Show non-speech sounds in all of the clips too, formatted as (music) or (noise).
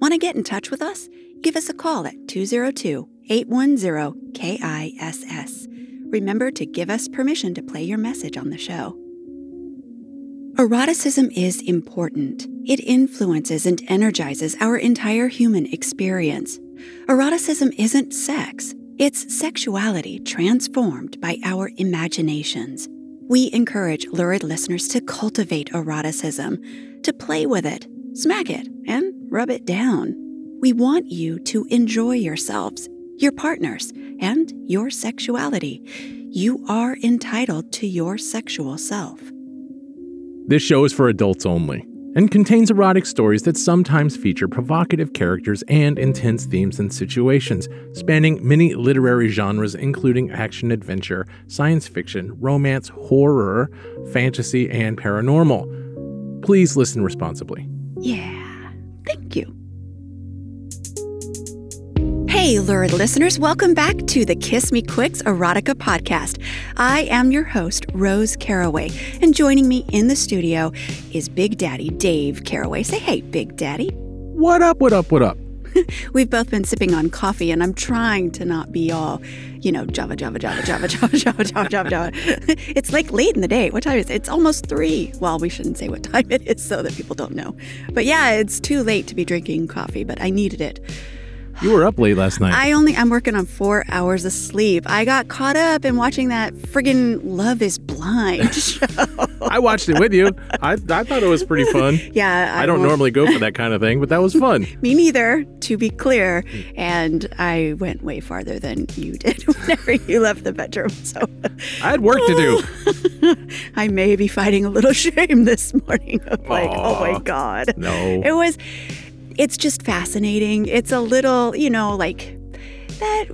Want to get in touch with us? Give us a call at 202 810 KISS. Remember to give us permission to play your message on the show. Eroticism is important. It influences and energizes our entire human experience. Eroticism isn't sex, it's sexuality transformed by our imaginations. We encourage lurid listeners to cultivate eroticism, to play with it, smack it, and rub it down. We want you to enjoy yourselves, your partners, and your sexuality. You are entitled to your sexual self. This show is for adults only and contains erotic stories that sometimes feature provocative characters and intense themes and situations, spanning many literary genres including action adventure, science fiction, romance, horror, fantasy, and paranormal. Please listen responsibly. Yeah, thank you. Hey, lurid listeners, welcome back to the Kiss Me Quicks Erotica podcast. I am your host, Rose Caraway, and joining me in the studio is Big Daddy Dave Caraway. Say hey, Big Daddy. What up, what up, what up? (laughs) We've both been sipping on coffee, and I'm trying to not be all, you know, Java, Java, Java, Java, (laughs) Java, Java, Java, Java, Java. (laughs) It's like late in the day. What time is it? It's almost three. Well, we shouldn't say what time it is so that people don't know. But yeah, it's too late to be drinking coffee, but I needed it. You were up late last night. I only I'm working on four hours of sleep. I got caught up in watching that friggin' Love Is Blind show. (laughs) (laughs) I watched it with you. I, I thought it was pretty fun. yeah, I don't won't- normally go for that kind of thing, but that was fun. (laughs) Me neither, to be clear. And I went way farther than you did whenever you left the bedroom. So I had work to do. I may be fighting a little shame this morning of like, oh my God. No. It was, it's just fascinating. It's a little, you know, like that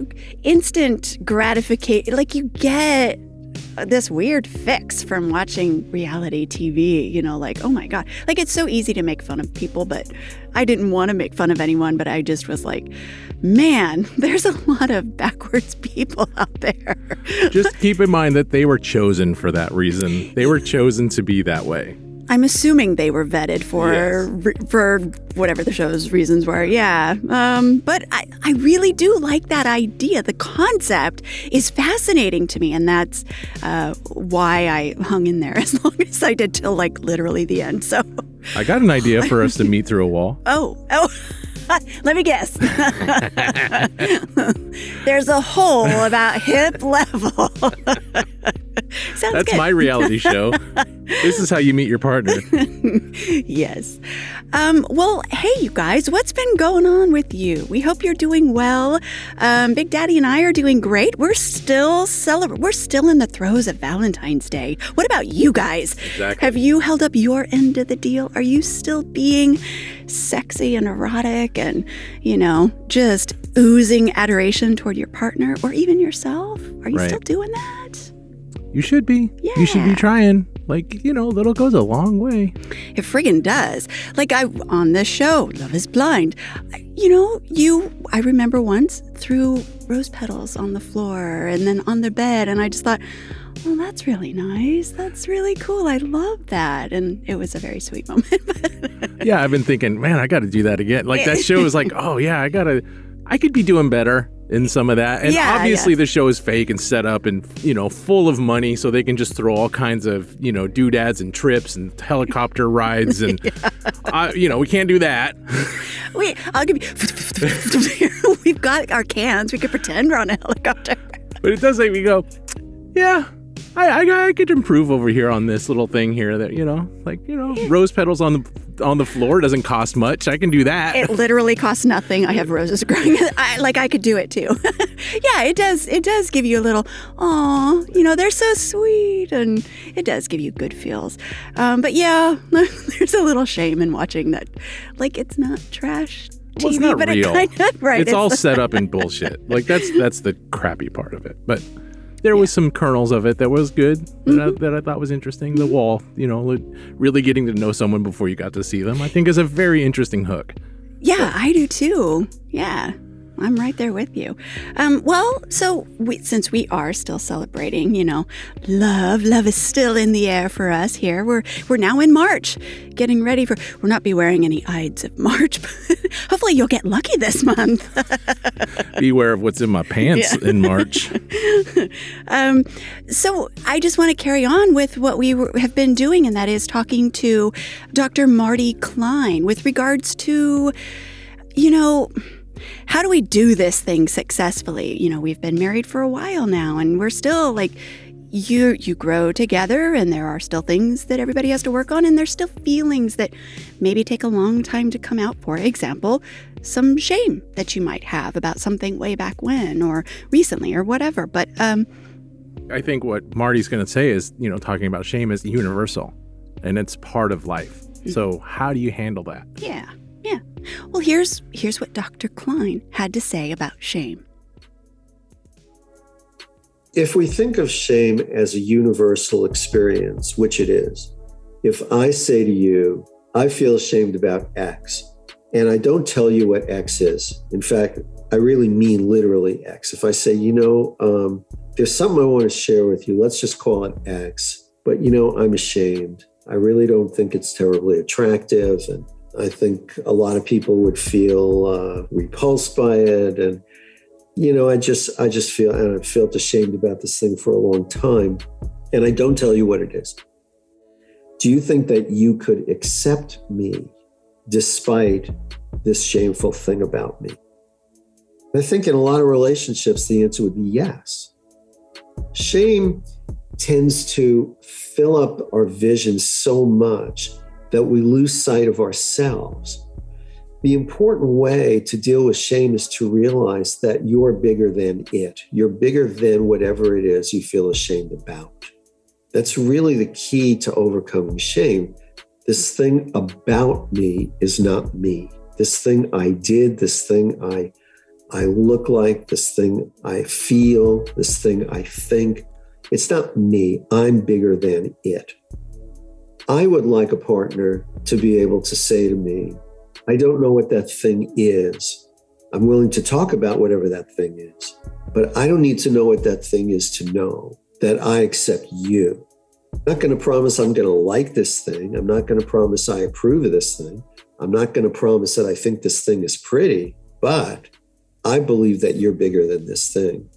instant gratification. Like you get this weird fix from watching reality TV, you know, like, oh my God. Like it's so easy to make fun of people, but I didn't want to make fun of anyone, but I just was like, man, (laughs) there's a lot of backwards people (laughs) out there. Just keep in mind that they were chosen for that reason. They were chosen to be that way. I'm assuming they were vetted for Yes. for whatever the show's reasons were. Yeah, um, but I, I really do like that idea. The concept is fascinating to me, and that's uh, why I hung in there (laughs) as long as I did till like literally the end. So, I got an idea for us to (laughs) meet through a wall. oh, oh. (laughs) Let me guess. There's a hole about hip level. (laughs) Sounds That's good. my reality show. This is how you meet your partner. (laughs) yes. Um, well, hey, you guys, what's been going on with you? We hope you're doing well. Um, Big Daddy and I are doing great. We're still celebrating. We're still in the throes of Valentine's Day. What about you guys? Exactly. Have you held up your end of the deal? Are you still being sexy and erotic and, you know, just oozing adoration toward your partner or even yourself? Are you Right. still doing that? You should be. Yeah. You should be trying. Like, you know, little goes a long way. It friggin' does. Like I on this show, Love is Blind. You know, you I remember once threw rose petals on the floor and then on the bed and I just thought, "Well, that's really nice. That's really cool. I love that." And it was a very sweet (laughs) moment. Yeah, I've been thinking, man, I got to do that again. Like, that show was like, (laughs) oh, yeah, I got to, I could be doing better in some of that. And Yeah, obviously, the show is fake and set up and, you know, full of money. So they can just throw all kinds of, you know, doodads and trips and helicopter rides. And, (laughs) uh, you know, we can't do that. (laughs) Wait, I'll give you (laughs) We've got our cans. We could pretend we're on a helicopter. But it does make me go, yeah, I, I, I could improve over here on this little thing here that, you know, like, you know, rose petals on the on the floor doesn't cost much. I can do that. It literally costs nothing. I have roses growing. (laughs) I, like I could do it too. (laughs) yeah, it does. It does give you a little, oh, you know, they're so sweet, and it does give you good feels. Um, but yeah, (laughs) there's a little shame in watching that. Like it's not trash TV, Well, it's not but real. it kind of right. it's all set up in bullshit. Like that's that's the crappy part of it. But there was some kernels of it that was good that, Mm-hmm. I, that I thought was interesting. The wall, you know, really getting to know someone before you got to see them, I think is a very interesting hook. yeah, I do too. Yeah. I'm right there with you. Um, well, so we, since we are still celebrating, you know, love, love is still in the air for us here. We're we're now in March, getting ready for. We'll not be wearing any Ides of March, but (laughs) hopefully you'll get lucky this month. (laughs) Beware of what's in my pants yeah. in March. (laughs) um, so I just want to carry on with what we have been doing, and that is talking to Dr. Marty Klein with regards to, you know how do we do this thing successfully? You know, we've been married for a while now and we're still like you you grow together and there are still things that everybody has to work on and there's still feelings that maybe take a long time to come out for example some shame that you might have about something way back when or recently or whatever but um i think what marty's going to say is you know talking about shame is universal and it's part of life mm-hmm. so how do you handle that yeah yeah. Well, here's here's what Dr. Klein had to say about shame. If we think of shame as a universal experience, which it is, if I say to you, I feel ashamed about X, and I don't tell you what X is, in fact, I really mean literally X. If I say, you know, um, there's something I want to share with you, let's just call it X, but you know, I'm ashamed. I really don't think it's terribly attractive. And I think a lot of people would feel uh, repulsed by it, and you know, I just I just feel and I felt ashamed about this thing for a long time, and I don't tell you what it is. Do you think that you could accept me despite this shameful thing about me? I think in a lot of relationships, the answer would be yes. Shame tends to fill up our vision so much that we lose sight of ourselves. The important way to deal with shame is to realize that you're bigger than it. You're bigger than whatever it is you feel ashamed about. That's really the key to overcoming shame. This thing about me is not me. This thing I did, this thing I I look like, this thing I feel, this thing I think, it's not me. I'm bigger than it. I would like a partner to be able to say to me, I don't know what that thing is. I'm willing to talk about whatever that thing is, but I don't need to know what that thing is to know that I accept you. I'm not going to promise I'm going to like this thing. I'm not going to promise I approve of this thing. I'm not going to promise that I think this thing is pretty, but I believe that you're bigger than this thing.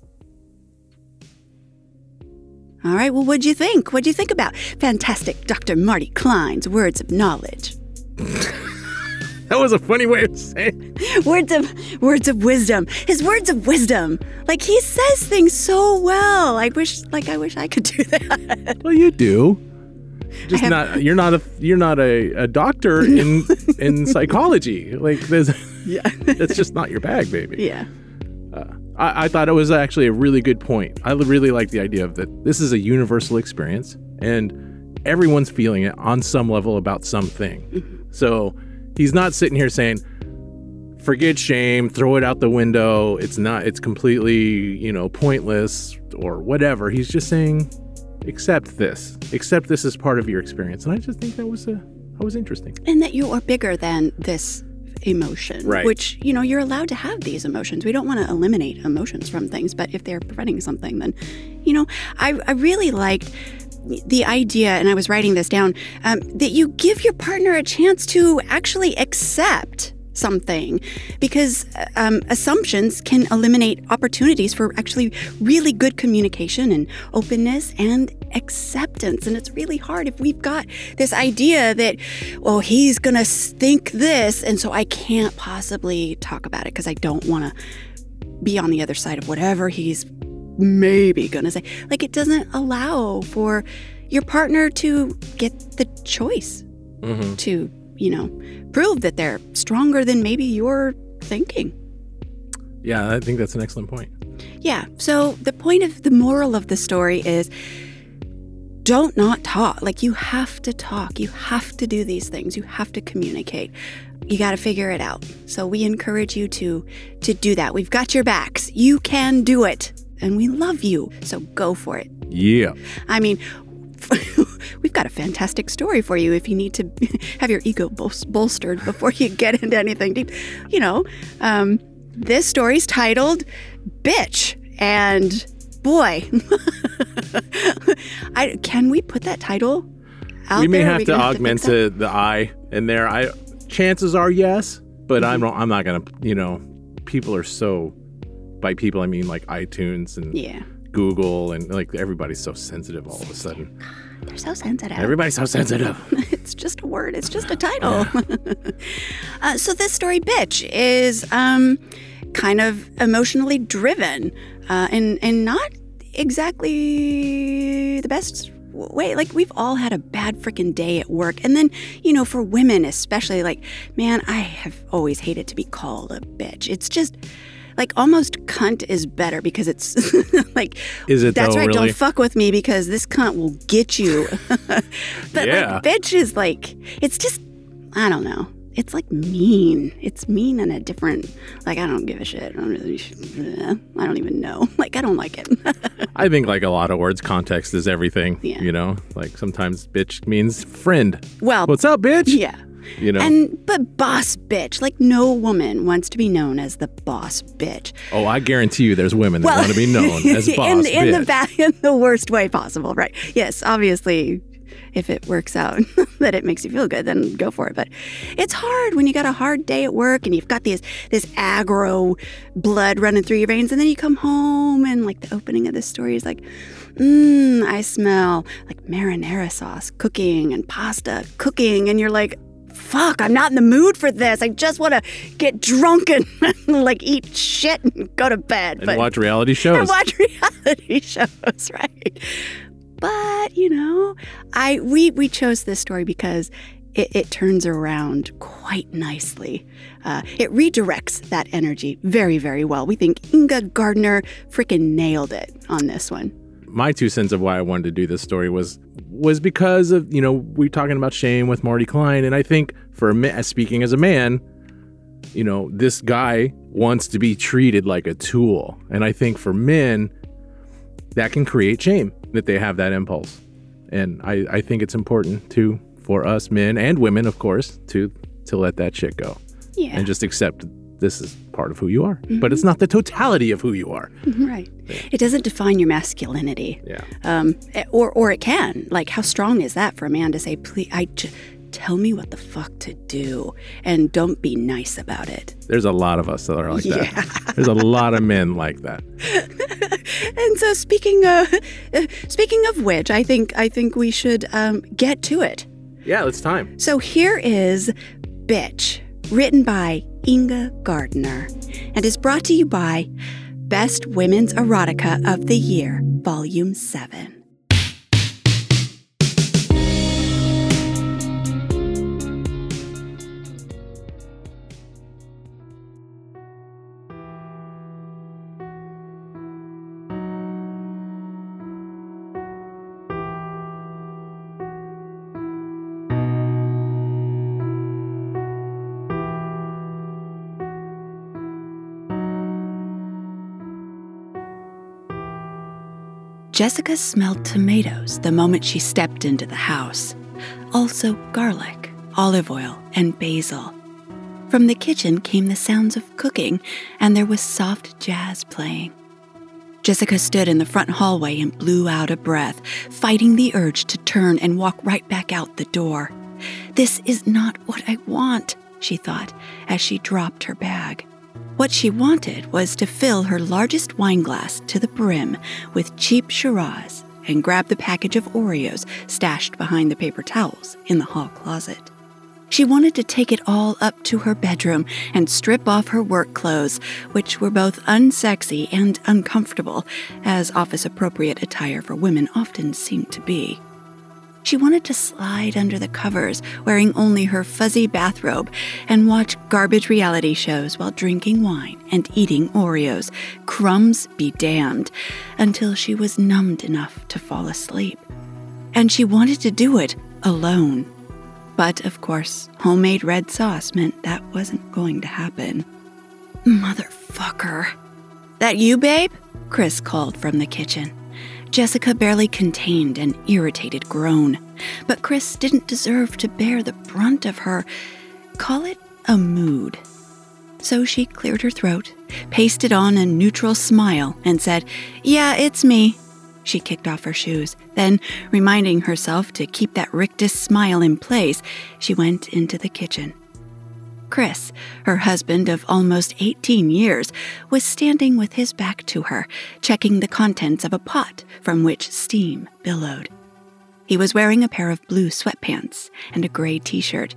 All right, well, what'd you think? What'd you think about fantastic Dr. Marty Klein's words of knowledge? (laughs) that was a funny way of saying words of words of wisdom. His words of wisdom. Like he says things so well. I wish like i wish i could (laughs) do that. Well you do. Just have, not you're not a you're not a, a doctor (laughs) in in psychology. Like there's yeah. that's just not your bag baby. Yeah uh, I, I thought it was actually a really good point. I really like the idea of that this is a universal experience and everyone's feeling it on some level about something. (laughs) So he's not sitting here saying, forget shame, throw it out the window. It's not, it's completely, you know, pointless or whatever. He's just saying, accept this, accept this as part of your experience. And I just think that was a, that was interesting. And that you are bigger than this emotion, right. which, you know, you're allowed to have these emotions. We don't want to eliminate emotions from things, but if they're preventing something, then, you know, I, I really liked the idea, and I was writing this down, um, that you give your partner a chance to actually accept something because um, assumptions can eliminate opportunities for actually really good communication and openness and acceptance. And it's really hard if we've got this idea that, well, he's going to think this, and so I can't possibly talk about it because I don't want to be on the other side of whatever he's maybe going to say. Like, it doesn't allow for your partner to get the choice mm-hmm. to you know, prove that they're stronger than maybe you're thinking. Yeah, I think that's an excellent point. Yeah. So the point of the moral of the story is don't not talk. Like you have to talk. You have to do these things. You have to communicate. You got to figure it out. So we encourage you to to do that. We've got your backs. You can do it. And we love you. So go for it. Yeah. I mean, (laughs) we've got a fantastic story for you if you need to (laughs) have your ego bol- bolstered before you get into anything deep. You know, um, This story's titled Bitch. And boy, (laughs) I, can we put that title out we may there? Have we to augment to the I in there. I chances are yes, but I'm Mm-hmm. I'm not gonna. You know, people are so. By people, I mean like iTunes and Yeah, Google and like everybody's so sensitive all of a sudden. they're so sensitive. Everybody's so sensitive. (laughs) it's just a word. It's just a title. (laughs) uh, so this story, bitch, is um, kind of emotionally driven, uh, and and not exactly the best way. Like we've all had a bad freaking day at work, and then you know, for women especially, like man, I have always hated to be called a bitch. It's just. Like almost cunt is better because it's (laughs) like Is it that's though? right. really? Don't fuck with me because this cunt will get you. (laughs) but Yeah. like, bitch is like, it's just, I don't know. It's like mean. It's mean in a different, like, I don't give a shit. I don't really, I don't even know. (laughs) Like, I don't like it. I think like a lot of words, context is everything. Yeah. You know, like sometimes bitch means friend. well, What's up, bitch? yeah. You know. And, but boss bitch, like, no woman wants to be known as the boss bitch. oh, I guarantee you, there's women that want to be known as (laughs) boss in, in the bitch. ba- in the worst way possible, right? Yes, obviously, if it works out (laughs) that it makes you feel good, then go for it. But it's hard when you got a hard day at work and you've got these this aggro blood running through your veins, and then you come home and like the opening of this story is like, mmm, I smell like marinara sauce cooking and pasta cooking, and you're like. Fuck, I'm not in the mood for this. I just want to get drunk (laughs) and like eat shit and go to bed. and watch reality and shows. watch reality shows, (laughs) (laughs) right? But you know, I we we chose this story because it, it turns around quite nicely. Uh, it redirects that energy very very well. We think Inga Gardner freaking nailed it on this one. My two cents of why I wanted to do this story was was because of you know we talking about shame with Marty Klein, and I think for a speaking as a man, you know this guy wants to be treated like a tool, and I think for men that can create shame that they have that impulse, and I I think it's important to for us men and women of course to to let that shit go. Yeah, and just accept this is part of who you are, but it's not the totality of who you are. right. It doesn't define your masculinity. Yeah. um, or or it can. Like, how strong is that for a man to say, "Please, I j- tell me what the fuck to do, and don't be nice about it." There's a lot of us that are like Yeah. that. There's a lot of men like that. (laughs) And so, speaking of speaking of which, I think I think we should um, get to it. Yeah, it's time. So here is "Bitch," written by Inga Gardner, and is brought to you by Best Women's Erotica of the Year, Volume Seven. Jessica smelled tomatoes the moment she stepped into the house. Also, garlic, olive oil, and basil. From the kitchen came the sounds of cooking, and there was soft jazz playing. Jessica stood in the front hallway and blew out a breath, fighting the urge to turn and walk right back out the door. This is not what I want, she thought as she dropped her bag. What she wanted was to fill her largest wine glass to the brim with cheap Shiraz and grab the package of Oreos stashed behind the paper towels in the hall closet. She wanted to take it all up to her bedroom and strip off her work clothes, which were both unsexy and uncomfortable, as office appropriate attire for women often seem to be. She wanted to slide under the covers, wearing only her fuzzy bathrobe, and watch garbage reality shows while drinking wine and eating Oreos, crumbs be damned, until she was numbed enough to fall asleep. And she wanted to do it alone. But of course, homemade red sauce meant that wasn't going to happen. Motherfucker. That you, babe? Chris called from the kitchen. Jessica barely contained an irritated groan, but Chris didn't deserve to bear the brunt of her, call it a mood. So she cleared her throat pasted on a neutral smile, and said, Yeah, it's me. She kicked off her shoes. Then, reminding herself to keep that rictus smile in place, she went into the kitchen. Chris, her husband of almost 18 years, was standing with his back to her, checking the contents of a pot from which steam billowed. He was wearing a pair of blue sweatpants and a gray t shirt.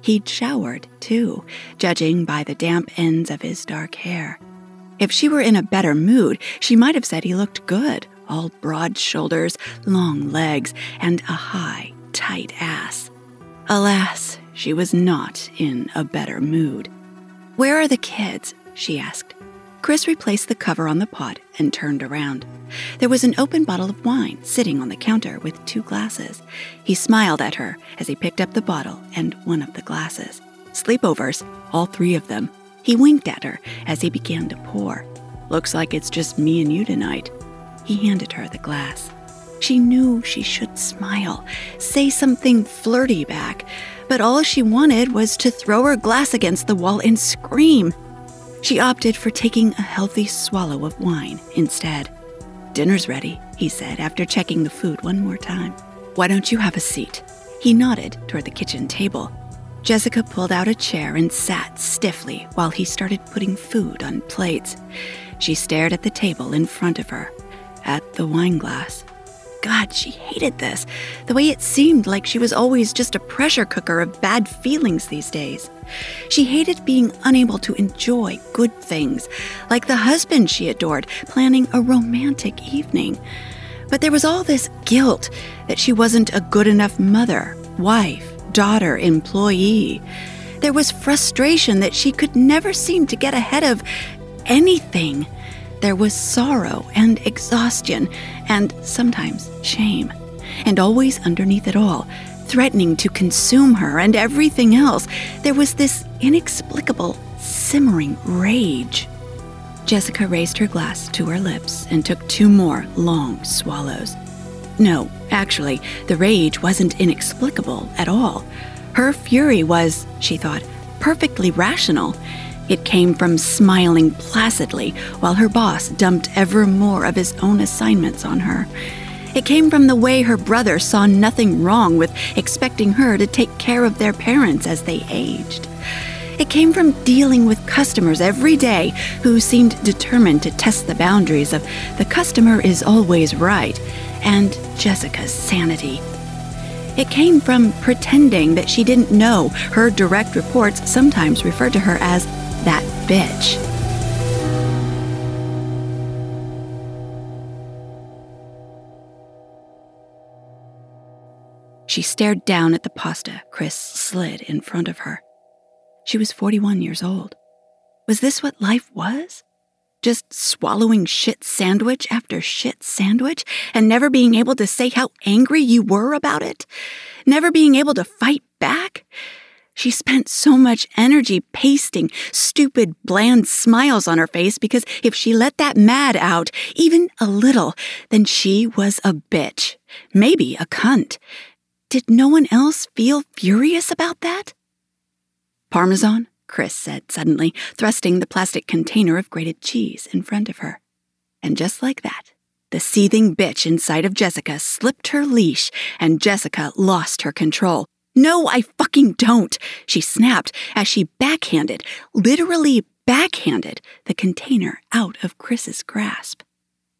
He'd showered, too, judging by the damp ends of his dark hair. If she were in a better mood, she might have said he looked good all broad shoulders, long legs, and a high, tight ass. Alas, she was not in a better mood. Where are the kids? she asked. Chris replaced the cover on the pot and turned around. There was an open bottle of wine sitting on the counter with two glasses. He smiled at her as he picked up the bottle and one of the glasses. Sleepovers, all three of them. He winked at her as he began to pour. Looks like it's just me and you tonight. He handed her the glass. She knew she should smile, say something flirty back, but all she wanted was to throw her glass against the wall and scream. She opted for taking a healthy swallow of wine instead. Dinner's ready, he said after checking the food one more time. Why don't you have a seat? He nodded toward the kitchen table. Jessica pulled out a chair and sat stiffly while he started putting food on plates. She stared at the table in front of her, at the wine glass. God, she hated this. The way it seemed like she was always just a pressure cooker of bad feelings these days. She hated being unable to enjoy good things, like the husband she adored, planning a romantic evening. But there was all this guilt that she wasn't a good enough mother, wife, daughter, employee. There was frustration that she could never seem to get ahead of anything. There was sorrow and exhaustion, and sometimes shame. And always underneath it all, threatening to consume her and everything else, there was this inexplicable, simmering rage. Jessica raised her glass to her lips and took two more long swallows. No, actually, the rage wasn't inexplicable at all. Her fury was, she thought, perfectly rational it came from smiling placidly while her boss dumped ever more of his own assignments on her. It came from the way her brother saw nothing wrong with expecting her to take care of their parents as they aged. It came from dealing with customers every day who seemed determined to test the boundaries of the customer is always right and Jessica's sanity. It came from pretending that she didn't know her direct reports sometimes referred to her as that bitch. She stared down at the pasta Chris slid in front of her. She was 41 years old. Was this what life was? Just swallowing shit sandwich after shit sandwich and never being able to say how angry you were about it? Never being able to fight back? She spent so much energy pasting stupid, bland smiles on her face because if she let that mad out, even a little, then she was a bitch. Maybe a cunt. Did no one else feel furious about that? Parmesan, Chris said suddenly, thrusting the plastic container of grated cheese in front of her. And just like that, the seething bitch inside of Jessica slipped her leash, and Jessica lost her control. No, I fucking don't, she snapped as she backhanded, literally backhanded, the container out of Chris's grasp.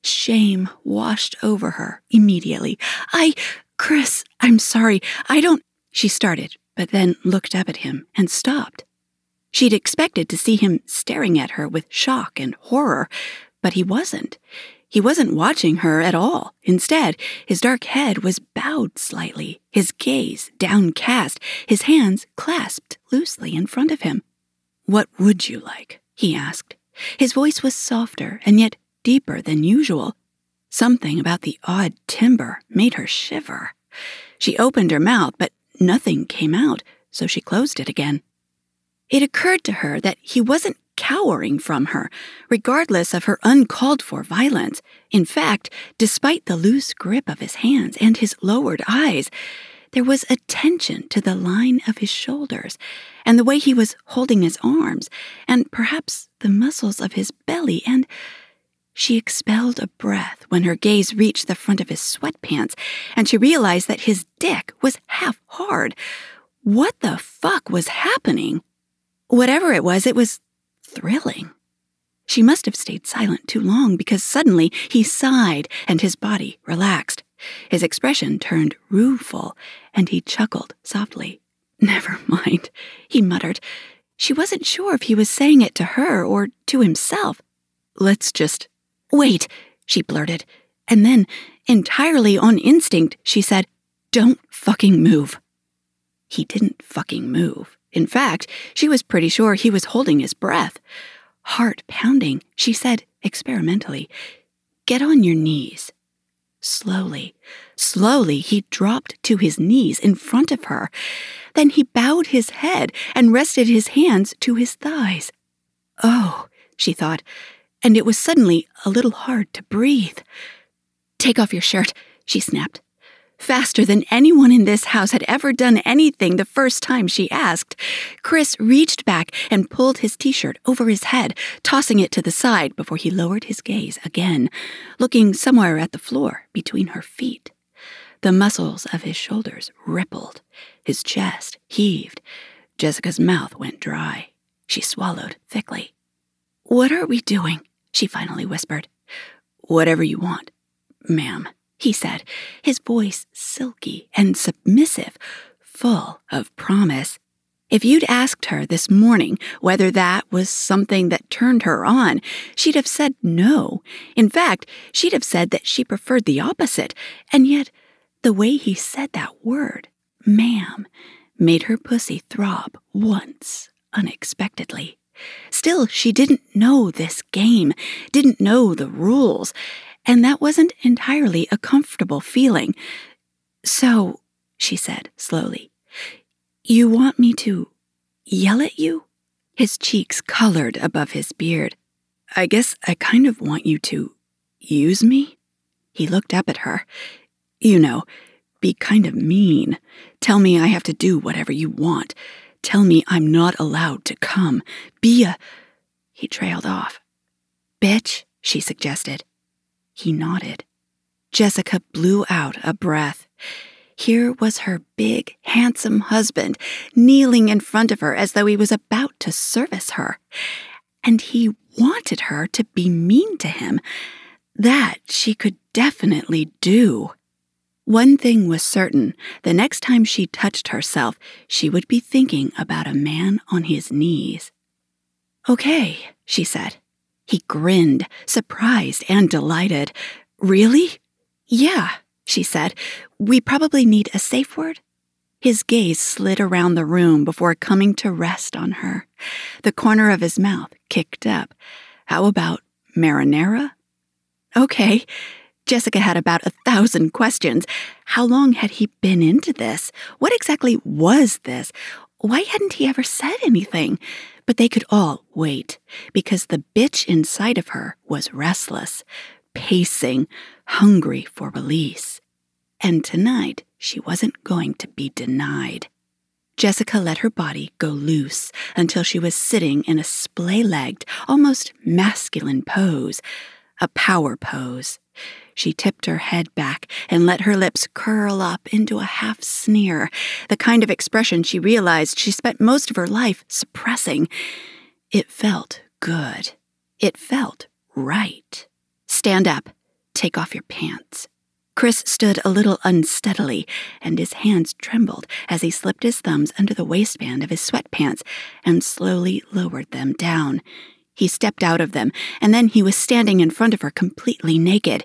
Shame washed over her immediately. I, Chris, I'm sorry. I don't. She started, but then looked up at him and stopped. She'd expected to see him staring at her with shock and horror, but he wasn't. He wasn't watching her at all. Instead, his dark head was bowed slightly, his gaze downcast, his hands clasped loosely in front of him. What would you like? he asked. His voice was softer and yet deeper than usual. Something about the odd timbre made her shiver. She opened her mouth, but nothing came out, so she closed it again. It occurred to her that he wasn't cowering from her, regardless of her uncalled for violence. In fact, despite the loose grip of his hands and his lowered eyes, there was a tension to the line of his shoulders, and the way he was holding his arms, and perhaps the muscles of his belly, and she expelled a breath when her gaze reached the front of his sweatpants, and she realized that his dick was half hard. What the fuck was happening? Whatever it was, it was thrilling. She must have stayed silent too long because suddenly he sighed and his body relaxed. His expression turned rueful, and he chuckled softly. (laughs) Never mind, he muttered. She wasn't sure if he was saying it to her or to himself. Let's just. Wait, she blurted. And then, entirely on instinct, she said, Don't fucking move. He didn't fucking move. In fact, she was pretty sure he was holding his breath. Heart pounding, she said experimentally, Get on your knees. Slowly, slowly, he dropped to his knees in front of her. Then he bowed his head and rested his hands to his thighs. Oh, she thought, and it was suddenly a little hard to breathe. Take off your shirt, she snapped. Faster than anyone in this house had ever done anything the first time she asked, Chris reached back and pulled his t shirt over his head, tossing it to the side before he lowered his gaze again, looking somewhere at the floor between her feet. The muscles of his shoulders rippled, his chest heaved. Jessica's mouth went dry. She swallowed thickly. What are we doing? she finally whispered. Whatever you want, ma'am he said, his voice silky and submissive, full of promise. If you'd asked her this morning whether that was something that turned her on, she'd have said no. In fact, she'd have said that she preferred the opposite. And yet, the way he said that word, ma'am, made her pussy throb once unexpectedly. Still, she didn't know this game, didn't know the rules, and that wasn't entirely a comfortable feeling. So, she said slowly, you want me to yell at you? His cheeks colored above his beard. I guess I kind of want you to use me? He looked up at her. You know, be kind of mean. Tell me I have to do whatever you want. Tell me I'm not allowed to come. Be a. He trailed off. Bitch, she suggested. He nodded. Jessica blew out a breath. Here was her big, handsome husband kneeling in front of her as though he was about to service her. And he wanted her to be mean to him. That she could definitely do. One thing was certain the next time she touched herself, she would be thinking about a man on his knees. Okay, she said. He grinned, surprised and delighted. Really? Yeah, she said. We probably need a safe word. His gaze slid around the room before coming to rest on her. The corner of his mouth kicked up. How about marinara? Okay. Jessica had about a thousand questions. How long had he been into this? What exactly was this? Why hadn't he ever said anything? But they could all wait, because the bitch inside of her was restless, pacing, hungry for release. And tonight, she wasn't going to be denied. Jessica let her body go loose until she was sitting in a splay legged, almost masculine pose, a power pose. She tipped her head back and let her lips curl up into a half sneer, the kind of expression she realized she spent most of her life suppressing. It felt good. It felt right. Stand up. Take off your pants. Chris stood a little unsteadily, and his hands trembled as he slipped his thumbs under the waistband of his sweatpants and slowly lowered them down. He stepped out of them, and then he was standing in front of her completely naked.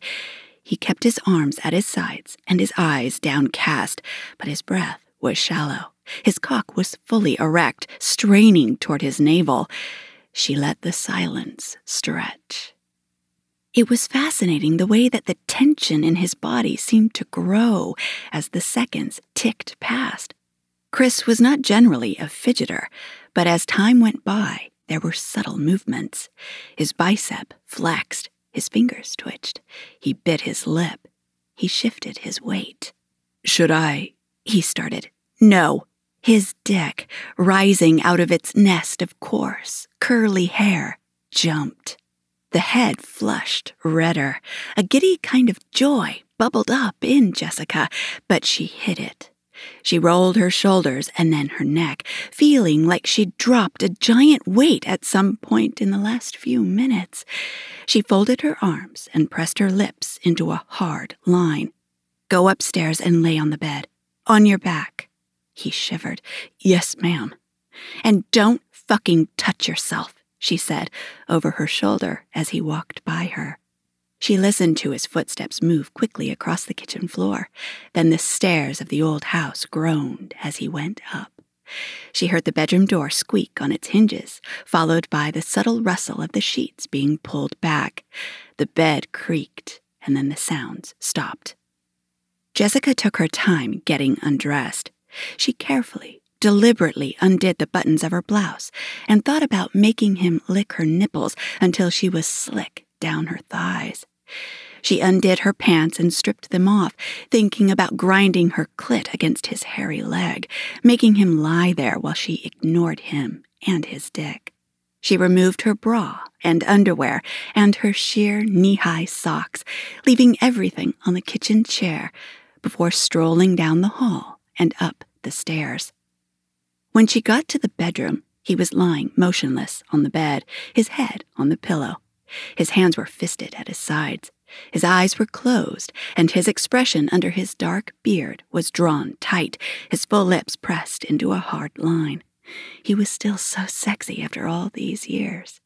He kept his arms at his sides and his eyes downcast, but his breath was shallow. His cock was fully erect, straining toward his navel. She let the silence stretch. It was fascinating the way that the tension in his body seemed to grow as the seconds ticked past. Chris was not generally a fidgeter, but as time went by, there were subtle movements. His bicep flexed, his fingers twitched. He bit his lip. He shifted his weight. Should I he started. No. His dick, rising out of its nest of coarse, curly hair, jumped. The head flushed redder. A giddy kind of joy bubbled up in Jessica, but she hid it. She rolled her shoulders and then her neck, feeling like she'd dropped a giant weight at some point in the last few minutes. She folded her arms and pressed her lips into a hard line. Go upstairs and lay on the bed. On your back. He shivered. Yes, ma'am. And don't fucking touch yourself she said over her shoulder as he walked by her. She listened to his footsteps move quickly across the kitchen floor. Then the stairs of the old house groaned as he went up. She heard the bedroom door squeak on its hinges, followed by the subtle rustle of the sheets being pulled back. The bed creaked, and then the sounds stopped. Jessica took her time getting undressed. She carefully deliberately undid the buttons of her blouse and thought about making him lick her nipples until she was slick down her thighs. She undid her pants and stripped them off, thinking about grinding her clit against his hairy leg, making him lie there while she ignored him and his dick. She removed her bra and underwear and her sheer knee high socks, leaving everything on the kitchen chair before strolling down the hall and up the stairs. When she got to the bedroom, he was lying motionless on the bed, his head on the pillow. His hands were fisted at his sides. His eyes were closed, and his expression under his dark beard was drawn tight, his full lips pressed into a hard line. He was still so sexy after all these years.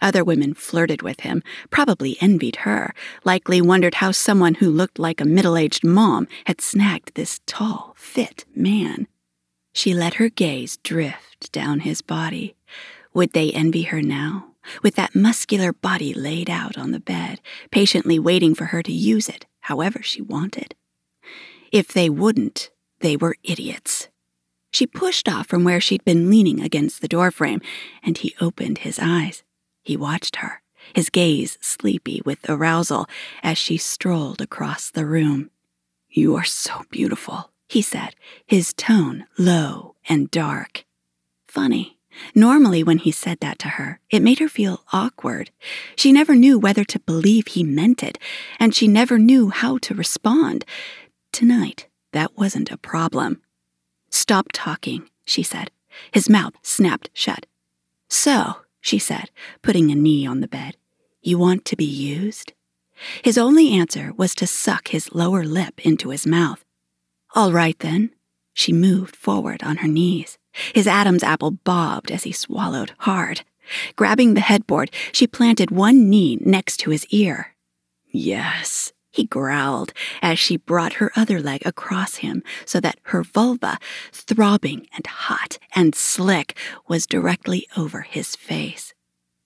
Other women flirted with him, probably envied her, likely wondered how someone who looked like a middle aged mom had snagged this tall, fit man. She let her gaze drift down his body. Would they envy her now, with that muscular body laid out on the bed, patiently waiting for her to use it however she wanted? If they wouldn't, they were idiots. She pushed off from where she'd been leaning against the doorframe, and he opened his eyes. He watched her, his gaze sleepy with arousal, as she strolled across the room. You are so beautiful, he said, his tone low and dark. Funny. Normally, when he said that to her, it made her feel awkward. She never knew whether to believe he meant it, and she never knew how to respond. Tonight, that wasn't a problem. Stop talking, she said. His mouth snapped shut. So, she said, putting a knee on the bed, you want to be used? His only answer was to suck his lower lip into his mouth. All right then. She moved forward on her knees. His Adam's apple bobbed as he swallowed hard. Grabbing the headboard, she planted one knee next to his ear. Yes, he growled as she brought her other leg across him so that her vulva, throbbing and hot and slick, was directly over his face.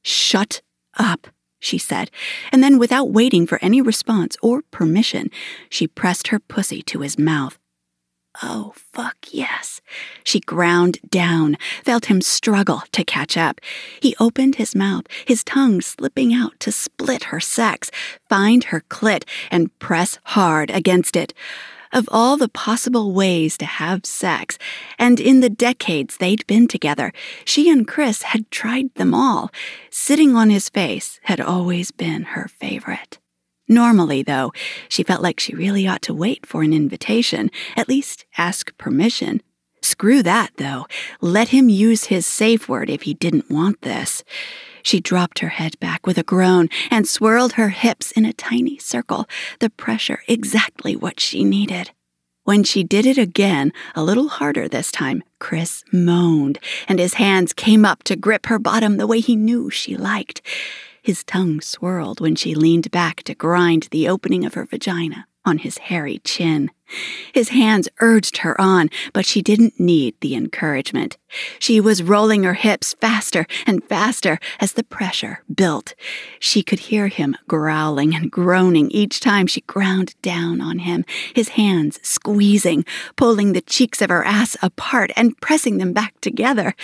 Shut up, she said, and then without waiting for any response or permission, she pressed her pussy to his mouth. Oh, fuck yes. She ground down, felt him struggle to catch up. He opened his mouth, his tongue slipping out to split her sex, find her clit, and press hard against it. Of all the possible ways to have sex, and in the decades they'd been together, she and Chris had tried them all. Sitting on his face had always been her favorite. Normally, though, she felt like she really ought to wait for an invitation, at least ask permission. Screw that, though. Let him use his safe word if he didn't want this. She dropped her head back with a groan and swirled her hips in a tiny circle, the pressure exactly what she needed. When she did it again, a little harder this time, Chris moaned, and his hands came up to grip her bottom the way he knew she liked. His tongue swirled when she leaned back to grind the opening of her vagina on his hairy chin. His hands urged her on, but she didn't need the encouragement. She was rolling her hips faster and faster as the pressure built. She could hear him growling and groaning each time she ground down on him, his hands squeezing, pulling the cheeks of her ass apart and pressing them back together.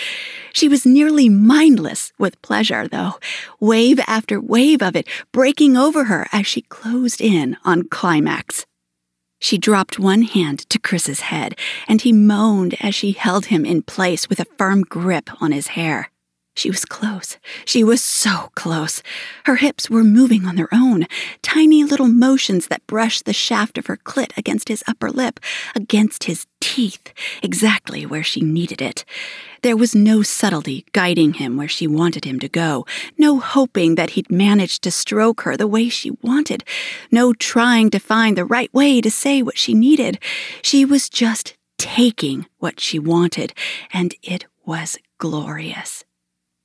She was nearly mindless with pleasure, though, wave after wave of it breaking over her as she closed in on climax. She dropped one hand to Chris's head, and he moaned as she held him in place with a firm grip on his hair. She was close. She was so close. Her hips were moving on their own, tiny little motions that brushed the shaft of her clit against his upper lip, against his teeth, exactly where she needed it. There was no subtlety guiding him where she wanted him to go, no hoping that he'd manage to stroke her the way she wanted, no trying to find the right way to say what she needed. She was just taking what she wanted, and it was glorious.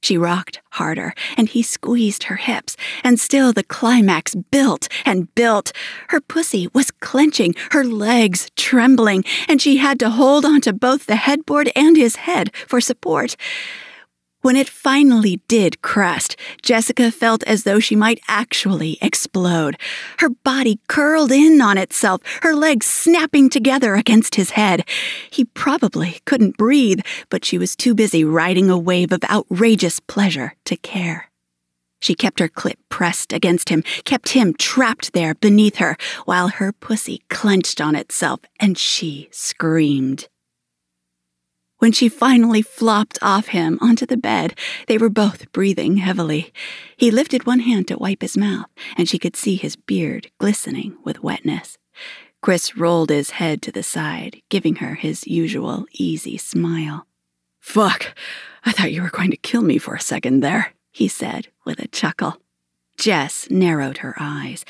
She rocked harder, and he squeezed her hips, and still the climax built and built. Her pussy was clenching, her legs trembling, and she had to hold onto both the headboard and his head for support. When it finally did crest, Jessica felt as though she might actually explode. Her body curled in on itself, her legs snapping together against his head. He probably couldn't breathe, but she was too busy riding a wave of outrageous pleasure to care. She kept her clit pressed against him, kept him trapped there beneath her, while her pussy clenched on itself and she screamed. When she finally flopped off him onto the bed, they were both breathing heavily. He lifted one hand to wipe his mouth, and she could see his beard glistening with wetness. Chris rolled his head to the side, giving her his usual easy smile. Fuck, I thought you were going to kill me for a second there, he said with a chuckle. Jess narrowed her eyes,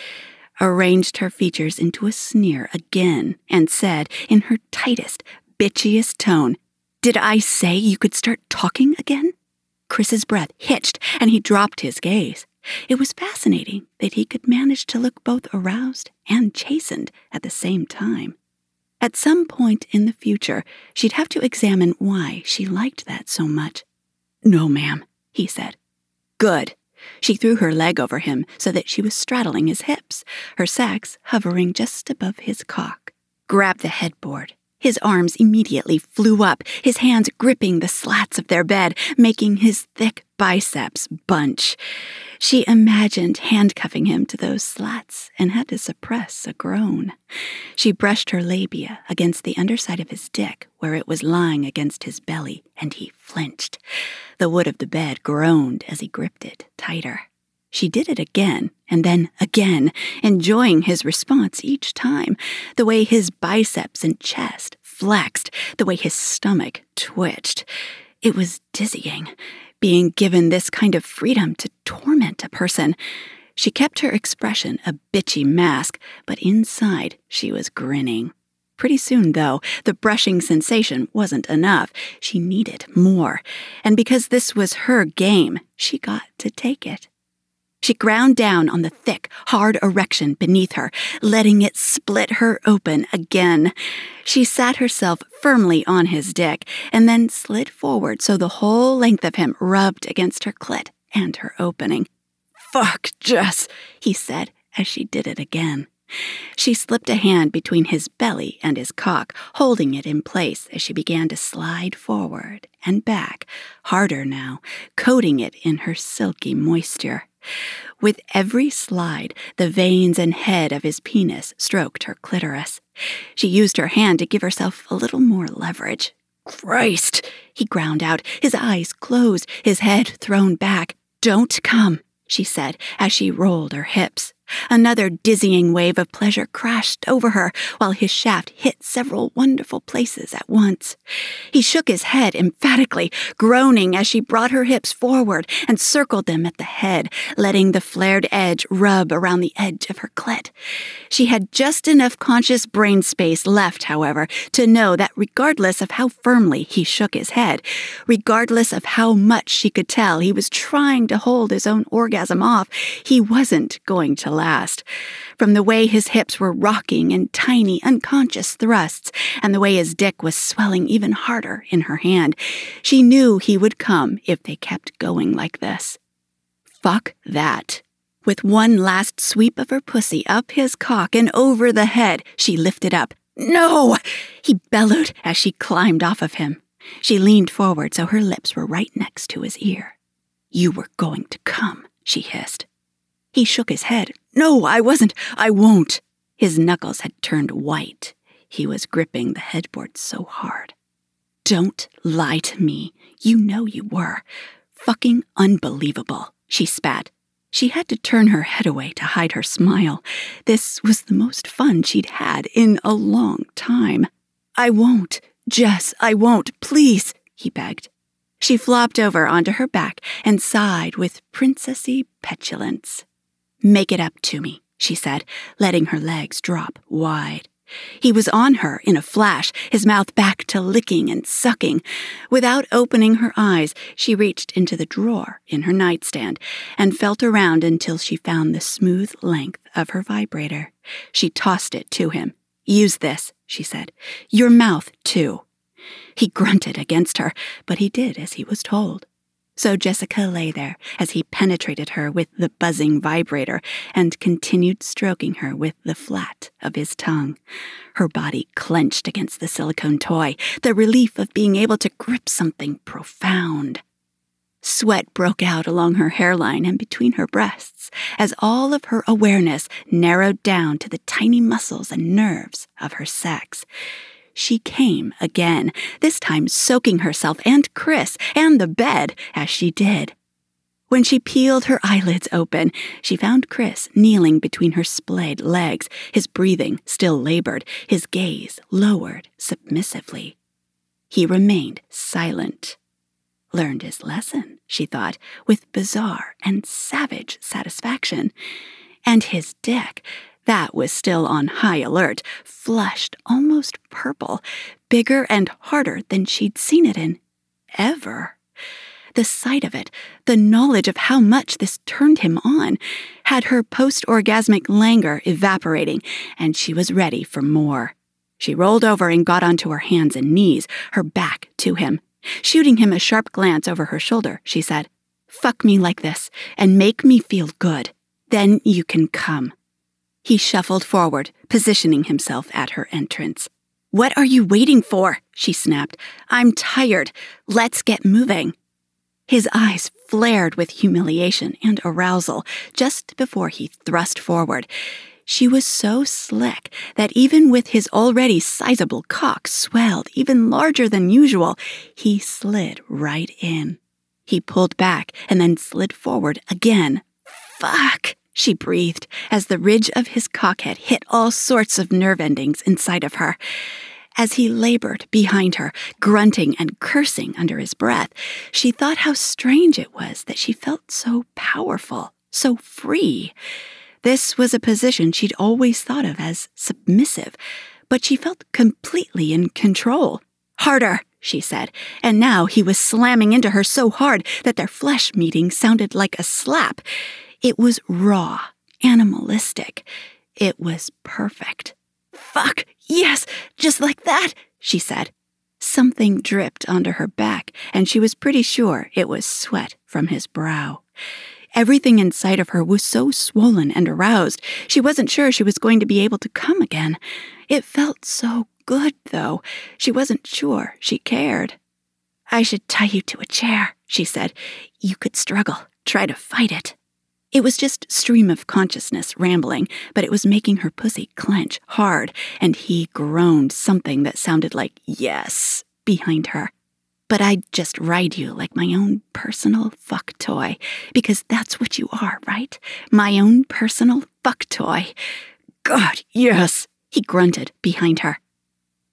arranged her features into a sneer again, and said in her tightest, bitchiest tone, did I say you could start talking again? Chris's breath hitched and he dropped his gaze. It was fascinating that he could manage to look both aroused and chastened at the same time. At some point in the future, she'd have to examine why she liked that so much. No, ma'am, he said. Good. She threw her leg over him so that she was straddling his hips, her sex hovering just above his cock. Grab the headboard. His arms immediately flew up, his hands gripping the slats of their bed, making his thick biceps bunch. She imagined handcuffing him to those slats and had to suppress a groan. She brushed her labia against the underside of his dick where it was lying against his belly, and he flinched. The wood of the bed groaned as he gripped it tighter. She did it again and then again, enjoying his response each time, the way his biceps and chest flexed, the way his stomach twitched. It was dizzying, being given this kind of freedom to torment a person. She kept her expression a bitchy mask, but inside she was grinning. Pretty soon, though, the brushing sensation wasn't enough. She needed more. And because this was her game, she got to take it. She ground down on the thick, hard erection beneath her, letting it split her open again. She sat herself firmly on his dick and then slid forward so the whole length of him rubbed against her clit and her opening. Fuck, Jess, he said as she did it again. She slipped a hand between his belly and his cock, holding it in place as she began to slide forward and back, harder now, coating it in her silky moisture. With every slide, the veins and head of his penis stroked her clitoris. She used her hand to give herself a little more leverage. Christ! He ground out, his eyes closed, his head thrown back. Don't come, she said as she rolled her hips. Another dizzying wave of pleasure crashed over her while his shaft hit several wonderful places at once. He shook his head emphatically, groaning as she brought her hips forward and circled them at the head, letting the flared edge rub around the edge of her clit. She had just enough conscious brain space left, however, to know that regardless of how firmly he shook his head, regardless of how much she could tell he was trying to hold his own orgasm off, he wasn't going to last. From the way his hips were rocking in tiny, unconscious thrusts, and the way his dick was swelling even harder in her hand, she knew he would come if they kept going like this. Fuck that. With one last sweep of her pussy up his cock and over the head, she lifted up. No! He bellowed as she climbed off of him. She leaned forward so her lips were right next to his ear. You were going to come, she hissed. He shook his head. No, I wasn't. I won't. His knuckles had turned white. He was gripping the headboard so hard. Don't lie to me. You know you were. Fucking unbelievable, she spat. She had to turn her head away to hide her smile. This was the most fun she'd had in a long time. I won't, Jess, I won't, please, he begged. She flopped over onto her back and sighed with princessy petulance. Make it up to me, she said, letting her legs drop wide. He was on her in a flash, his mouth back to licking and sucking. Without opening her eyes, she reached into the drawer in her nightstand and felt around until she found the smooth length of her vibrator. She tossed it to him. Use this, she said. Your mouth, too. He grunted against her, but he did as he was told. So Jessica lay there as he penetrated her with the buzzing vibrator and continued stroking her with the flat of his tongue. Her body clenched against the silicone toy, the relief of being able to grip something profound. Sweat broke out along her hairline and between her breasts as all of her awareness narrowed down to the tiny muscles and nerves of her sex. She came again, this time soaking herself and Chris and the bed as she did. When she peeled her eyelids open, she found Chris kneeling between her splayed legs, his breathing still labored, his gaze lowered submissively. He remained silent. Learned his lesson, she thought, with bizarre and savage satisfaction. And his dick, that was still on high alert, flushed almost purple, bigger and harder than she'd seen it in ever. The sight of it, the knowledge of how much this turned him on, had her post orgasmic languor evaporating, and she was ready for more. She rolled over and got onto her hands and knees, her back to him. Shooting him a sharp glance over her shoulder, she said, Fuck me like this and make me feel good. Then you can come. He shuffled forward, positioning himself at her entrance. What are you waiting for? she snapped. I'm tired. Let's get moving. His eyes flared with humiliation and arousal just before he thrust forward. She was so slick that even with his already sizable cock swelled even larger than usual, he slid right in. He pulled back and then slid forward again. Fuck! She breathed as the ridge of his cockhead hit all sorts of nerve endings inside of her. As he labored behind her, grunting and cursing under his breath, she thought how strange it was that she felt so powerful, so free. This was a position she'd always thought of as submissive, but she felt completely in control. Harder, she said, and now he was slamming into her so hard that their flesh meeting sounded like a slap. It was raw, animalistic. It was perfect. Fuck, yes, just like that, she said. Something dripped onto her back, and she was pretty sure it was sweat from his brow. Everything inside of her was so swollen and aroused, she wasn't sure she was going to be able to come again. It felt so good, though. She wasn't sure she cared. I should tie you to a chair, she said. You could struggle, try to fight it. It was just stream of consciousness rambling, but it was making her pussy clench hard, and he groaned something that sounded like yes behind her. But I'd just ride you like my own personal fuck toy, because that's what you are, right? My own personal fuck toy. God, yes, he grunted behind her.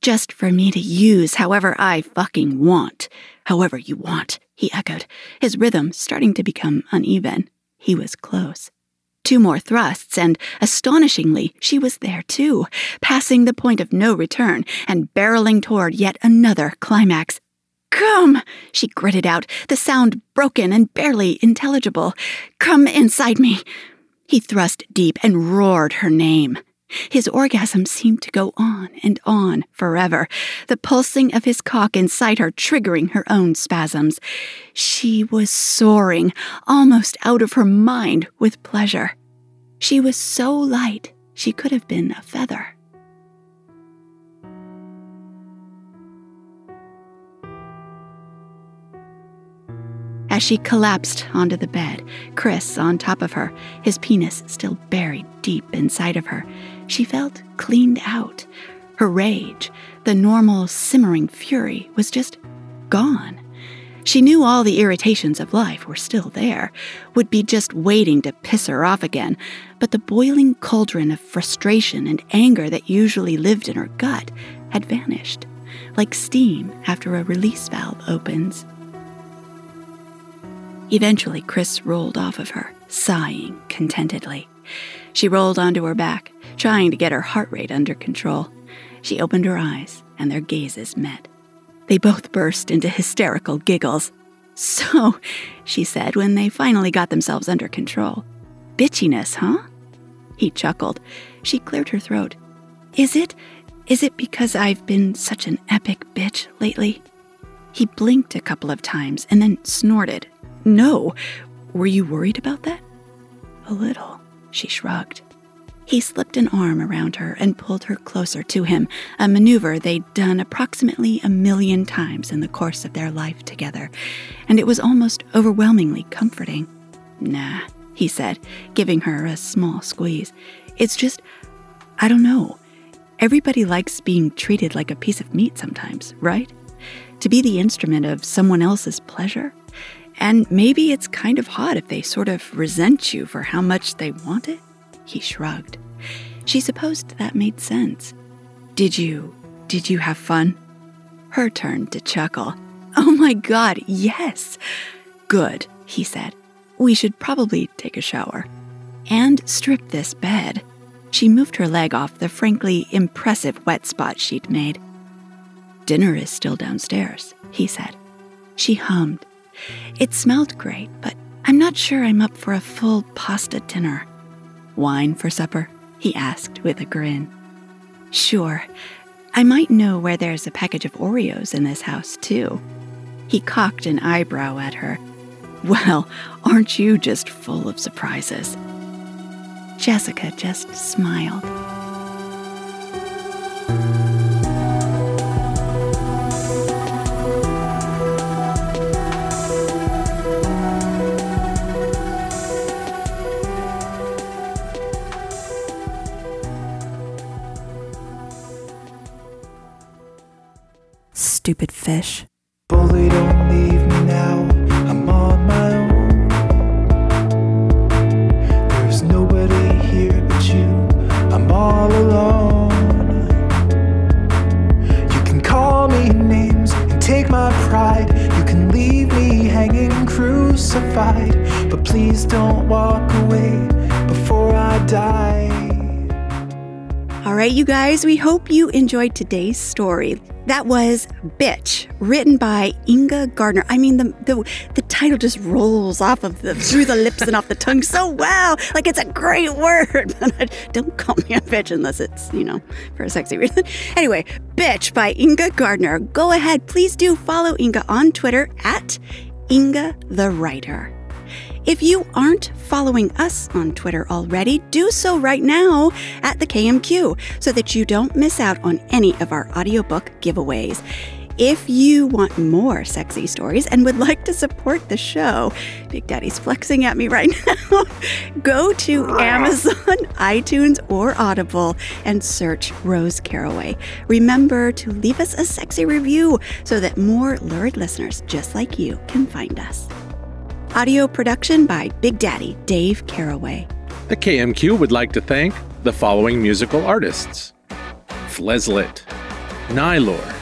Just for me to use however I fucking want. However you want, he echoed, his rhythm starting to become uneven. He was close. Two more thrusts, and astonishingly, she was there too, passing the point of no return and barreling toward yet another climax. Come, she gritted out, the sound broken and barely intelligible. Come inside me. He thrust deep and roared her name. His orgasm seemed to go on and on forever, the pulsing of his cock inside her triggering her own spasms. She was soaring, almost out of her mind with pleasure. She was so light she could have been a feather. As she collapsed onto the bed, Chris on top of her, his penis still buried deep inside of her, she felt cleaned out. Her rage, the normal simmering fury, was just gone. She knew all the irritations of life were still there, would be just waiting to piss her off again, but the boiling cauldron of frustration and anger that usually lived in her gut had vanished, like steam after a release valve opens. Eventually, Chris rolled off of her, sighing contentedly. She rolled onto her back, trying to get her heart rate under control. She opened her eyes, and their gazes met. They both burst into hysterical giggles. So, she said when they finally got themselves under control. Bitchiness, huh? He chuckled. She cleared her throat. Is it? Is it because I've been such an epic bitch lately? He blinked a couple of times and then snorted. No. Were you worried about that? A little, she shrugged. He slipped an arm around her and pulled her closer to him, a maneuver they'd done approximately a million times in the course of their life together, and it was almost overwhelmingly comforting. Nah, he said, giving her a small squeeze. It's just, I don't know. Everybody likes being treated like a piece of meat sometimes, right? To be the instrument of someone else's pleasure? And maybe it's kind of hot if they sort of resent you for how much they want it? He shrugged. She supposed that made sense. Did you, did you have fun? Her turn to chuckle. Oh my god, yes! Good, he said. We should probably take a shower. And strip this bed. She moved her leg off the frankly impressive wet spot she'd made. Dinner is still downstairs, he said. She hummed. It smelled great, but I'm not sure I'm up for a full pasta dinner. Wine for supper? he asked with a grin. Sure. I might know where there's a package of Oreos in this house, too. He cocked an eyebrow at her. Well, aren't you just full of surprises? Jessica just smiled. Stupid fish. Bully, don't leave me now. I'm on my own. There's nobody here but you. I'm all alone. You can call me names and take my pride. You can leave me hanging crucified. But please don't walk away before I die. All right, you guys, we hope you enjoyed today's story. That was Bitch, written by Inga Gardner. I mean, the, the, the title just rolls off of the, through the lips and off the tongue so well. Like it's a great word. (laughs) Don't call me a bitch unless it's, you know, for a sexy reason. (laughs) Anyway, Bitch by Inga Gardner. Go ahead, please do follow Inga on Twitter at Inga the Writer. If you aren't following us on Twitter already, do so right now at the KMQ so that you don't miss out on any of our audiobook giveaways. If you want more sexy stories and would like to support the show, Big Daddy's flexing at me right (laughs) now. Go to Amazon, iTunes, or Audible and search Rose Caraway. Remember to leave us a sexy review so that more lurid listeners just like you can find us. Audio production by Big Daddy Dave Caraway. The KMQ would like to thank the following musical artists Fleslet, Nylor,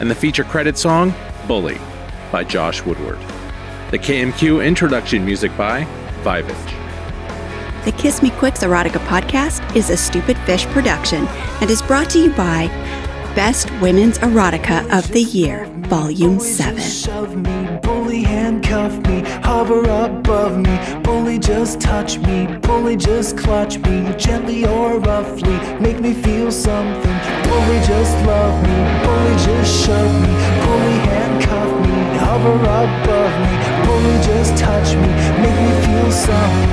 and the feature credit song Bully by Josh Woodward. The KMQ introduction music by Vivage. The Kiss Me Quicks Erotica podcast is a Stupid Fish production and is brought to you by Best Women's Erotica of the Year, Volume 7 bully handcuff me, hover above me, bully just touch me, bully just clutch me, gently or roughly, make me feel something, bully just love me, bully just shove me, bully handcuff me, hover above me, bully just touch me, make me feel something.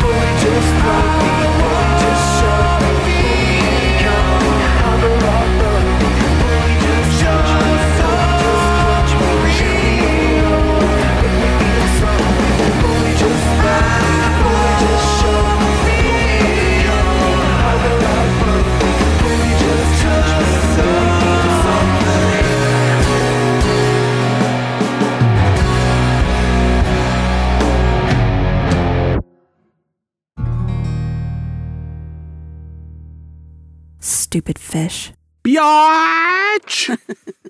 Bully just love me, stupid fish. Biatch! (laughs)